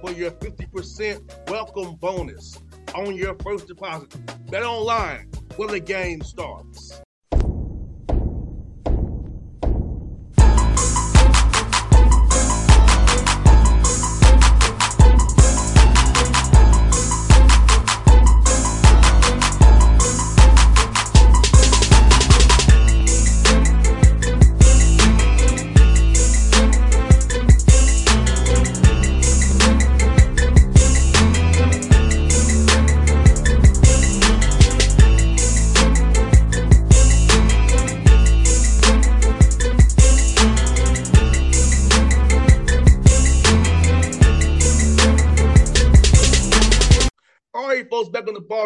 for your 50% welcome bonus on your first deposit. Bet online where the game starts.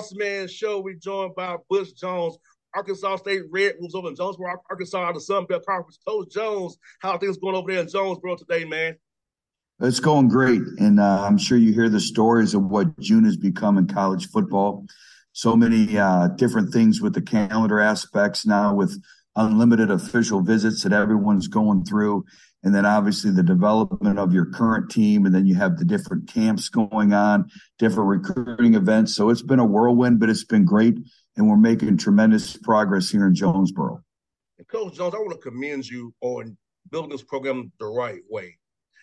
Boss Man Show. We're joined by Butch Jones, Arkansas State Red Wolves over in Jonesboro, Arkansas, the Sun Belt Conference. Coach Jones, how things going over there in Jonesboro today, man? It's going great, and uh, I'm sure you hear the stories of what June has become in college football. So many uh, different things with the calendar aspects now, with unlimited official visits that everyone's going through, and then obviously the development of your current team, and then you have the different camps going on, different recruiting events. So it's been a whirlwind, but it's been great, and we're making tremendous progress here in Jonesboro. And Coach Jones, I want to commend you on building this program the right way.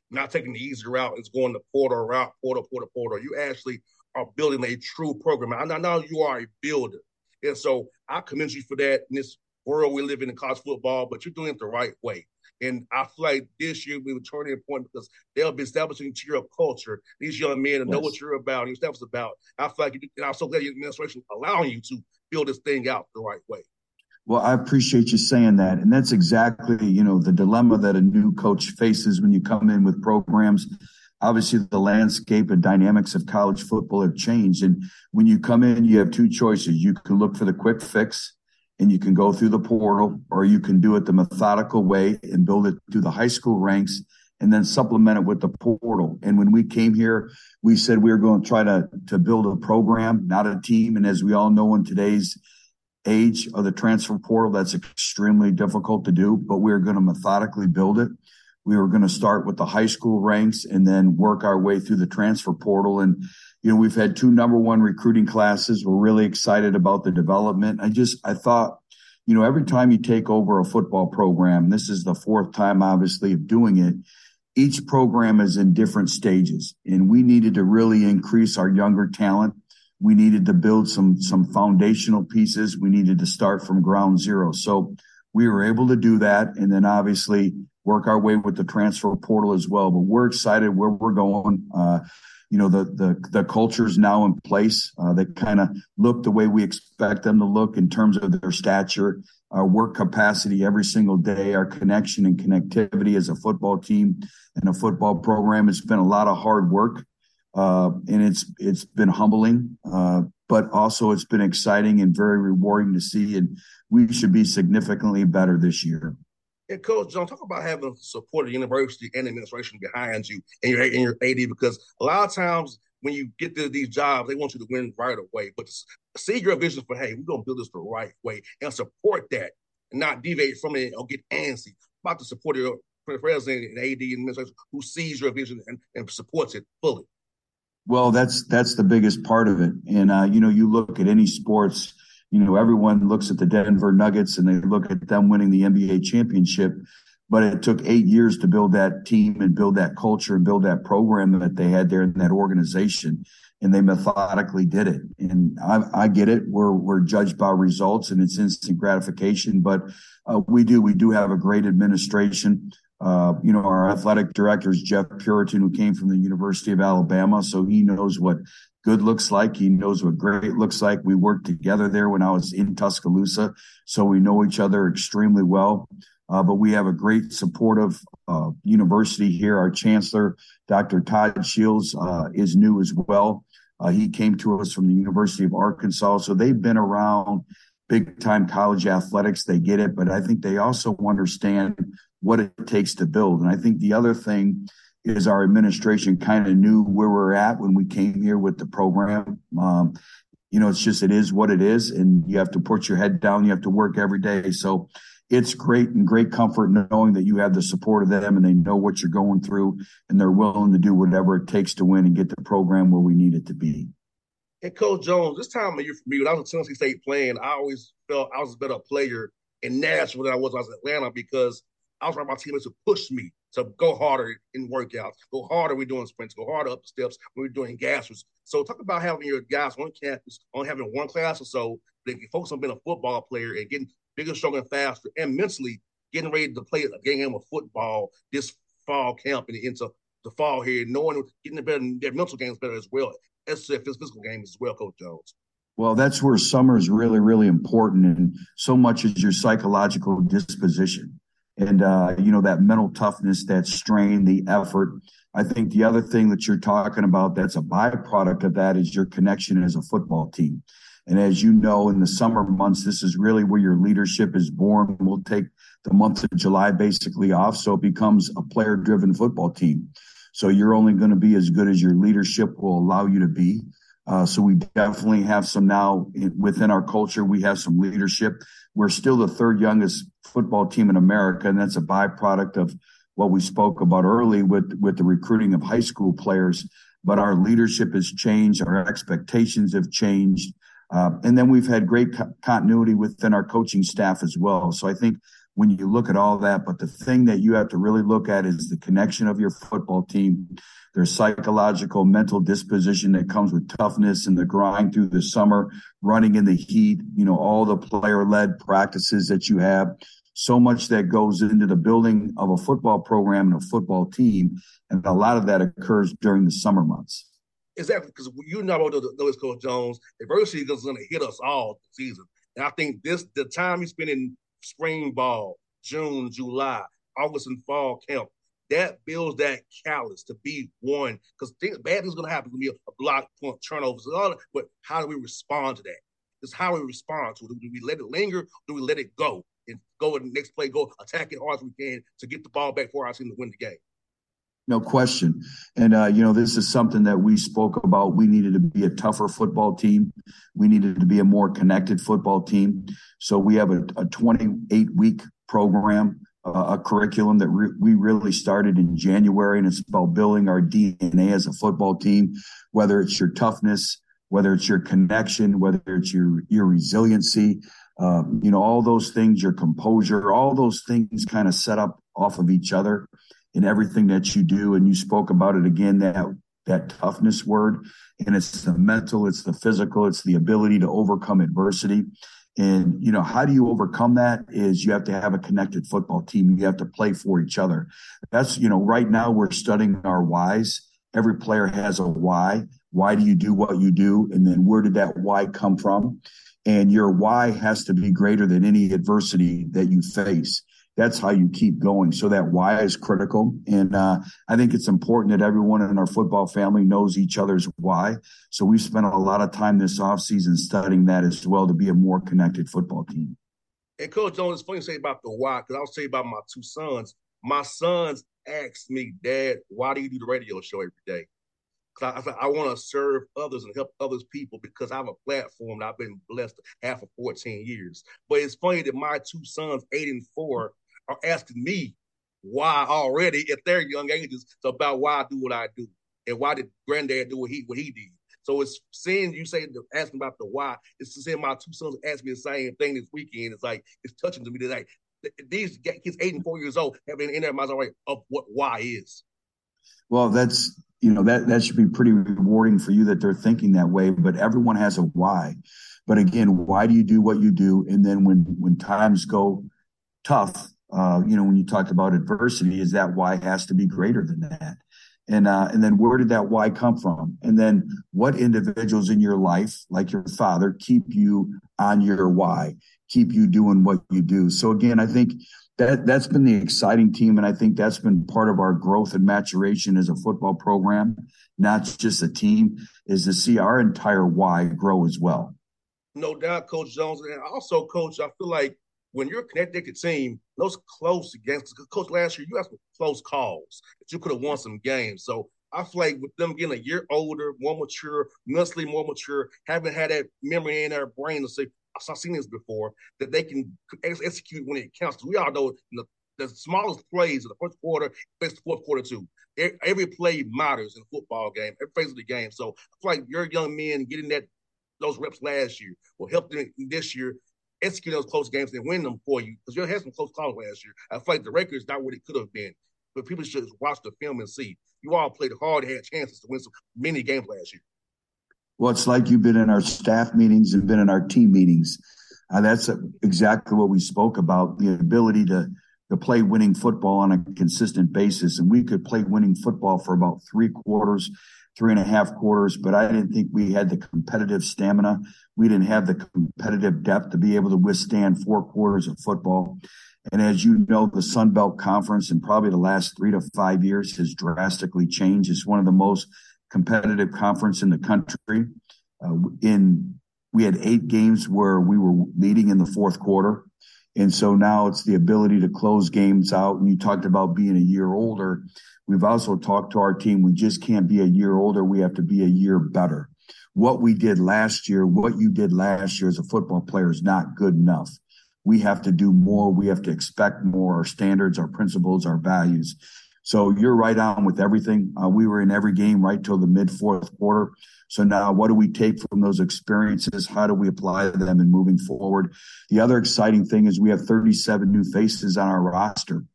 Not taking the easy route, it's going the portal route, portal, portal, portal. You actually are building a true program. I know you are a builder. And so I commend you for that in this world we live in in college football, but you're doing it the right way. And I feel like this year we will turn a point because they'll be establishing to your culture. These young men know what you're about, and establish about. I feel like you, and I'm so glad your administration allowing you to build this thing out the right way. Well, I appreciate you saying that. And that's exactly, you know, the dilemma that a new coach faces when you come in with programs. Obviously, the landscape and dynamics of college football have changed. And when you come in, you have two choices. You can look for the quick fix and you can go through the portal, or you can do it the methodical way and build it through the high school ranks and then supplement it with the portal. And when we came here, we said we were going to try to, to build a program, not a team. And as we all know in today's age of the transfer portal, that's extremely difficult to do, but we're going to methodically build it. We were going to start with the high school ranks and then work our way through the transfer portal. And, you know, we've had two number one recruiting classes. We're really excited about the development. I just, I thought, you know, every time you take over a football program, this is the fourth time, obviously, of doing it. Each program is in different stages, and we needed to really increase our younger talent. We needed to build some some foundational pieces. We needed to start from ground zero. So we were able to do that, and then obviously work our way with the transfer portal as well. But we're excited where we're going. Uh, you know, the the the culture is now in place. Uh, they kind of look the way we expect them to look in terms of their stature, our work capacity every single day, our connection and connectivity as a football team and a football program. It's been a lot of hard work, uh, and it's it's been humbling, uh, but also it's been exciting and very rewarding to see. And we should be significantly better this year. And Coach John, talk about having support of the university and administration behind you and your and your AD because a lot of times when you get to these jobs, they want you to win right away. But see your vision for hey, we're gonna build this the right way and support that and not deviate from it or get antsy about the support of your president and AD administration who sees your vision and, and supports it fully. Well, that's that's the biggest part of it. And uh, you know, you look at any sports, you know, everyone looks at the Denver Nuggets and they look at them winning the NBA championship. But it took eight years to build that team and build that culture and build that program that they had there in that organization. And they methodically did it. And I, I get it. We're we're judged by results and it's instant gratification. But uh, we do we do have a great administration. Uh, you know, our athletic director is Jeff Purinton, who came from the University of Alabama. So he knows what good looks like. He knows what great looks like. We worked together there when I was in Tuscaloosa. So we know each other extremely well. Uh, but we have a great supportive uh, university here. Our chancellor, Dr. Todd Shields, uh, is new as well. Uh, he came to us from the University of Arkansas. So they've been around big time college athletics. They get it, but I think they also understand what it takes to build. And I think the other thing is our administration kind of knew where we're at when we came here with the program. Um, you know, it's just, it is what it is. And you have to put your head down. You have to work every day. So it's great and great comfort knowing that you have the support of them and they know what you're going through and they're willing to do whatever it takes to win and get the program where we need it to be. And Coach Jones, this time of year for me, when I was at Tennessee State playing, I always felt I was a better player in Nashville than I was when I was in Atlanta because I was around my teammates to push me to go harder in workouts, go harder we're doing sprints, go harder up the steps when we're doing gassers. So talk about having your guys on campus, on having one class or so, they can focus on being a football player and getting bigger, stronger, and faster, and mentally getting ready to play a game of football this fall camp and into the fall here, knowing getting better, their mental games better as well as their physical games as well, Coach Jones. Well, that's where summer is really, really important, and so much is your psychological disposition and uh, you know that mental toughness, that strain, the effort. I think the other thing that you're talking about that's a byproduct of that is your connection as a football team. And as you know, in the summer months, this is really where your leadership is born. We'll take the month of July basically off, so it becomes a player-driven football team. So you're only going to be as good as your leadership will allow you to be. Uh, so we definitely have some now within our culture. We have some leadership. We're still the third youngest football team in America, and that's a byproduct of what we spoke about early with with the recruiting of high school players. But our leadership has changed. Our expectations have changed. Uh, and then we've had great co- continuity within our coaching staff as well. So I think when you look at all that, but the thing that you have to really look at is the connection of your football team their psychological, mental disposition that comes with toughness and the grind through the summer, running in the heat, you know, all the player led practices that you have. So much that goes into the building of a football program and a football team. And a lot of that occurs during the summer months. Exactly, because you know about those Coach Jones, adversity is going to hit us all season. And I think this the time you spend in spring ball, June, July, August, and fall camp that builds that callus to be one because things, bad things going to happen. Going to be a block point turnovers, and all, that. but how do we respond to that? It's how we respond to it. Do we let it linger? do we let it go and go in the next play, go attack it hard as we can to get the ball back for our team to win the game? No question. And, uh, you know, this is something that we spoke about. We needed to be a tougher football team. We needed to be a more connected football team. So we have a, a 28 week program a curriculum that re- we really started in January, and it's about building our DNA as a football team. Whether it's your toughness, whether it's your connection, whether it's your your resiliency, um, you know, all those things, your composure, all those things kind of set up off of each other in everything that you do. And you spoke about it again that that toughness word, and it's the mental, it's the physical, it's the ability to overcome adversity. And, you know, how do you overcome that is you have to have a connected football team. You have to play for each other. That's, you know, right now we're studying our whys. Every player has a why. Why do you do what you do? And then where did that why come from? And your why has to be greater than any adversity that you face that's how you keep going. So that why is critical. And uh, I think it's important that everyone in our football family knows each other's why. So we've spent a lot of time this offseason studying that as well to be a more connected football team. And Coach Jones, it's funny to say about the why, because I'll say about my two sons. My sons asked me, Dad, why do you do the radio show every day? Because I, I, I want to serve others and help others people because I have a platform that I've been blessed have for 14 years. But it's funny that my two sons, eight and four, are asking me why already at their young ages. About why I do what I do and why did granddad do what he what he did. So it's seeing you say asking about the why. It's seeing my two sons ask me the same thing this weekend. It's like it's touching to me today. These kids, eight and four years old, have been in their minds already of what why is. Well, that's you know that that should be pretty rewarding for you that they're thinking that way. But everyone has a why. But again, why do you do what you do? And then when when times go tough, uh, you know, when you talked about adversity, is that why has to be greater than that? And uh, and then where did that why come from? And then what individuals in your life, like your father, keep you on your why, keep you doing what you do. So again, I think that that's been the exciting team, and I think that's been part of our growth and maturation as a football program, not just a team, is to see our entire why grow as well. No doubt, Coach Jones, and also, Coach, I feel like when you're a connected team, those close games, coach, last year you had some close calls that you could have won some games. So I feel like with them getting a year older, more mature, mentally more mature, haven't had that memory in their brain to say, I've seen this before, that they can execute when it counts. We all know the, the smallest plays in the first quarter the fourth quarter too. Every play matters in a football game, every phase of the game. So I feel like your young men getting that those reps last year will help them this year execute those close games and win them for you because you had some close calls last year. I feel like the record is not what it could have been, but people should watch the film and see. You all played hard, had chances to win some many games last year. Well, it's like you've been in our staff meetings and been in our team meetings. Uh, that's exactly what we spoke about the ability to to play winning football on a consistent basis. And we could play winning football for about three quarters three and a half quarters, but I didn't think we had the competitive stamina. We didn't have the competitive depth to be able to withstand four quarters of football. And as you know, the Sun Belt Conference in probably the last three to five years has drastically changed. It's one of the most competitive conference in the country. Uh, in we had eight games where we were leading in the fourth quarter. And so now it's the ability to close games out. And you talked about being a year older. We've also talked to our team. We just can't be a year older. We have to be a year better. What we did last year, what you did last year as a football player is not good enough. We have to do more. We have to expect more. Our standards, our principles, our values. So you're right on with everything. Uh, we were in every game right till the mid fourth quarter. So now what do we take from those experiences? How do we apply them in moving forward? The other exciting thing is we have 37 new faces on our roster.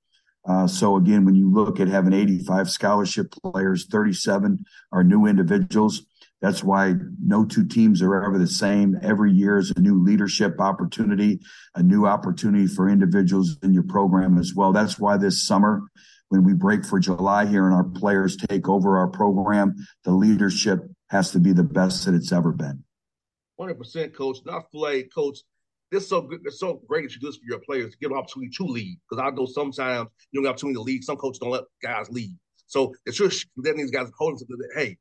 Uh, so again, when you look at having 85 scholarship players, 37 are new individuals. That's why no two teams are ever the same. Every year is a new leadership opportunity, a new opportunity for individuals in your program as well. That's why this summer, when we break for July here and our players take over our program, the leadership has to be the best that it's ever been. 100% coach. Not play, coach this so good. It's so great that you do this for your players to give an opportunity to lead. Because I know sometimes you don't have opportunity to lead. Some coaches don't let guys lead. So it's just letting these guys hold them to hey,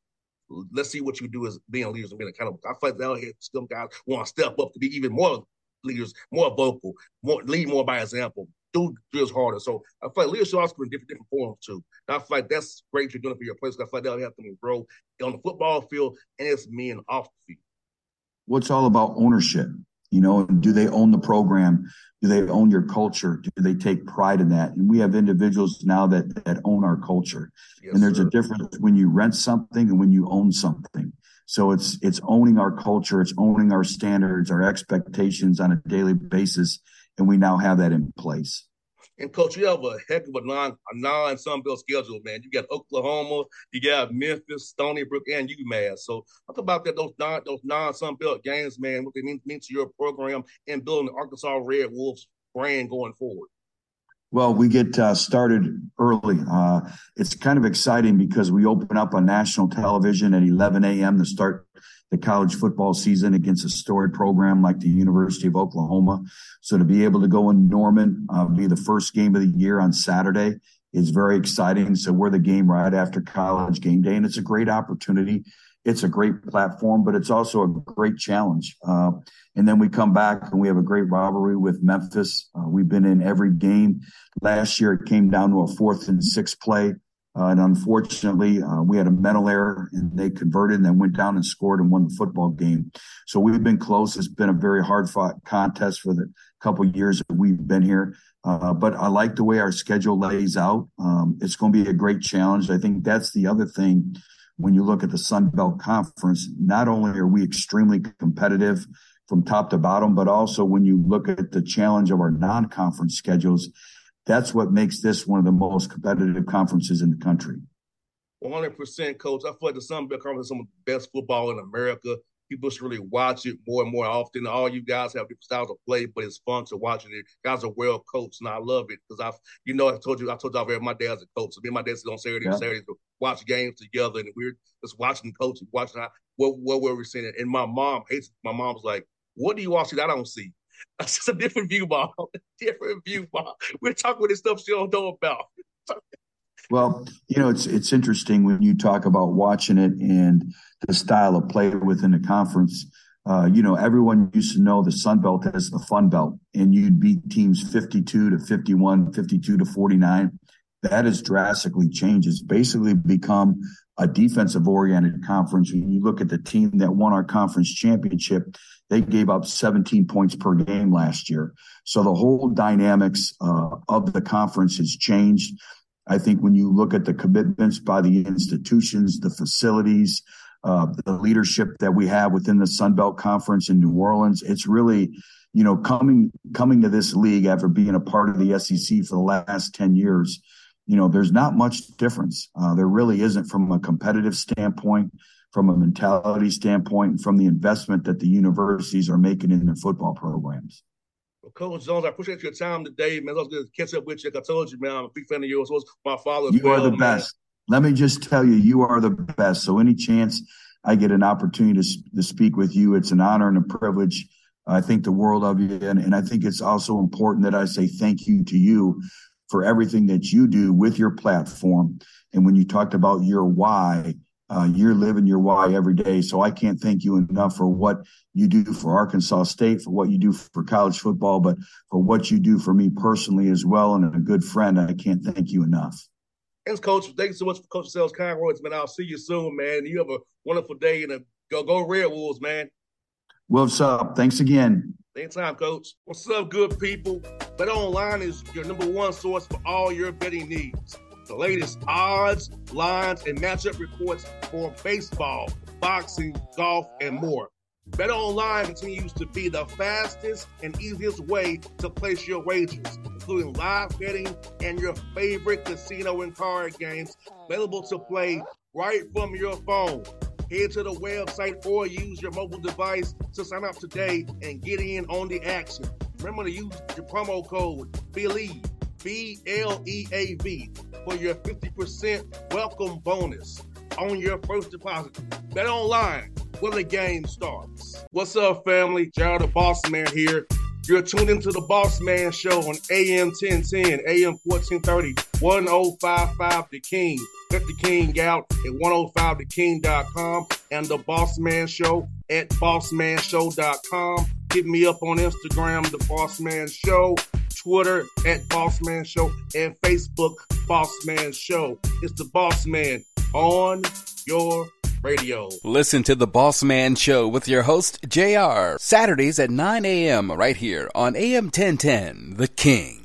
let's see what you do as being leaders and being accountable. I feel like some guys want to step up to be even more leaders, more vocal, more lead more by example, do drills harder. So I feel like leadership also in different different forms too. And I feel like that's great you're doing it for your players. I feel like they'll help them grow on the football field and it's men off the field. What's all about ownership? You know, do they own the program? Do they own your culture? Do they take pride in that? And we have individuals now that that own our culture. Yes, and there's sir. a difference when you rent something and when you own something. So it's it's owning our culture, it's owning our standards, our expectations on a daily basis, and we now have that in place. And coach, you have a heck of a non a non Sun Belt schedule, man. You got Oklahoma, you got Memphis, Stony Brook, and UMass. So talk about that those non those non Sun Belt games, man. What they mean, mean to your program and building the Arkansas Red Wolves brand going forward. Well, we get uh, started early. Uh, it's kind of exciting because we open up on national television at 11 a.m. to start the college football season against a storied program like the University of Oklahoma. So to be able to go in Norman, uh, be the first game of the year on Saturday is very exciting. So we're the game right after college game day, and it's a great opportunity. It's a great platform, but it's also a great challenge. Uh, and then we come back and we have a great rivalry with Memphis. Uh, we've been in every game. Last year, it came down to a fourth and sixth play and unfortunately, uh, we had a mental error and they converted and then went down and scored and won the football game. So we've been close. It's been a very hard fought contest for the couple years that we've been here. Uh, but I like the way our schedule lays out. Um, it's going to be a great challenge. I think that's the other thing when you look at the Sun Belt Conference. Not only are we extremely competitive from top to bottom, but also when you look at the challenge of our non conference schedules, that's what makes this one of the most competitive conferences in the country. 100% coach. I feel like the Sun Belt Conference is some of the best football in America. People should really watch it more and more often. All you guys have different styles of play, but it's fun to watch it. You guys are well coached, and I love it because I've, you know, I told you, I told y'all, my dad's a coach. So me and my dad sit on Saturday yeah. Saturdays to watch games together, and we're just watching coaching, watching how, what what were we seeing. And my mom hates. My mom's like, "What do you watch that I don't see?" That's just a different view, Bob. different view, Bob. We're talking about this stuff she don't know about. well, you know, it's it's interesting when you talk about watching it and the style of play within the conference. Uh, you know, everyone used to know the Sun Belt as the Fun Belt, and you'd beat teams 52 to 51, 52 to 49. That has drastically changed. It's basically become a defensive oriented conference. When you look at the team that won our conference championship, they gave up 17 points per game last year. So the whole dynamics uh, of the conference has changed. I think when you look at the commitments by the institutions, the facilities, uh, the leadership that we have within the Sun Belt Conference in New Orleans, it's really, you know, coming coming to this league after being a part of the SEC for the last 10 years, you know, there's not much difference. Uh, there really isn't from a competitive standpoint from a mentality standpoint and from the investment that the universities are making in their football programs. Well, Coach Jones, I appreciate your time today, man. I was going to catch up with you. Like I told you, man, I'm a big fan of yours. My father. You well, are the man. best. Let me just tell you, you are the best. So any chance I get an opportunity to, to speak with you, it's an honor and a privilege. I think the world of you. And, and I think it's also important that I say thank you to you for everything that you do with your platform. And when you talked about your why, uh, you're living your why every day. So I can't thank you enough for what you do for Arkansas State, for what you do for college football, but for what you do for me personally as well. And a good friend, I can't thank you enough. Thanks, Coach. Thank you so much for Coach Sales Conroy. Man, I'll see you soon, man. You have a wonderful day and a go go Red Wolves, man. What's up? Thanks again. Anytime, Coach. What's up, good people? Bet Online is your number one source for all your betting needs the latest odds, lines, and matchup reports for baseball, boxing, golf, and more. Bet Online continues to be the fastest and easiest way to place your wagers, including live betting and your favorite casino and card games available to play right from your phone. Head to the website or use your mobile device to sign up today and get in on the action. Remember to use your promo code BLEAV, B L E A V for your 50% welcome bonus on your first deposit. Bet online when the game starts. What's up, family? JR the Boss Man here. You're tuned into the Boss Man Show on AM 1010, AM 1430, 1055 The King. Let oh the King out at 105theking.com and the Boss Man Show at bossmanshow.com. Hit me up on Instagram, The Boss Man Show. Twitter at Boss Man Show, and Facebook Boss Man Show. It's the Boss Man on your radio. Listen to the Boss Man Show with your host, JR, Saturdays at 9 a.m. right here on AM 1010, The King.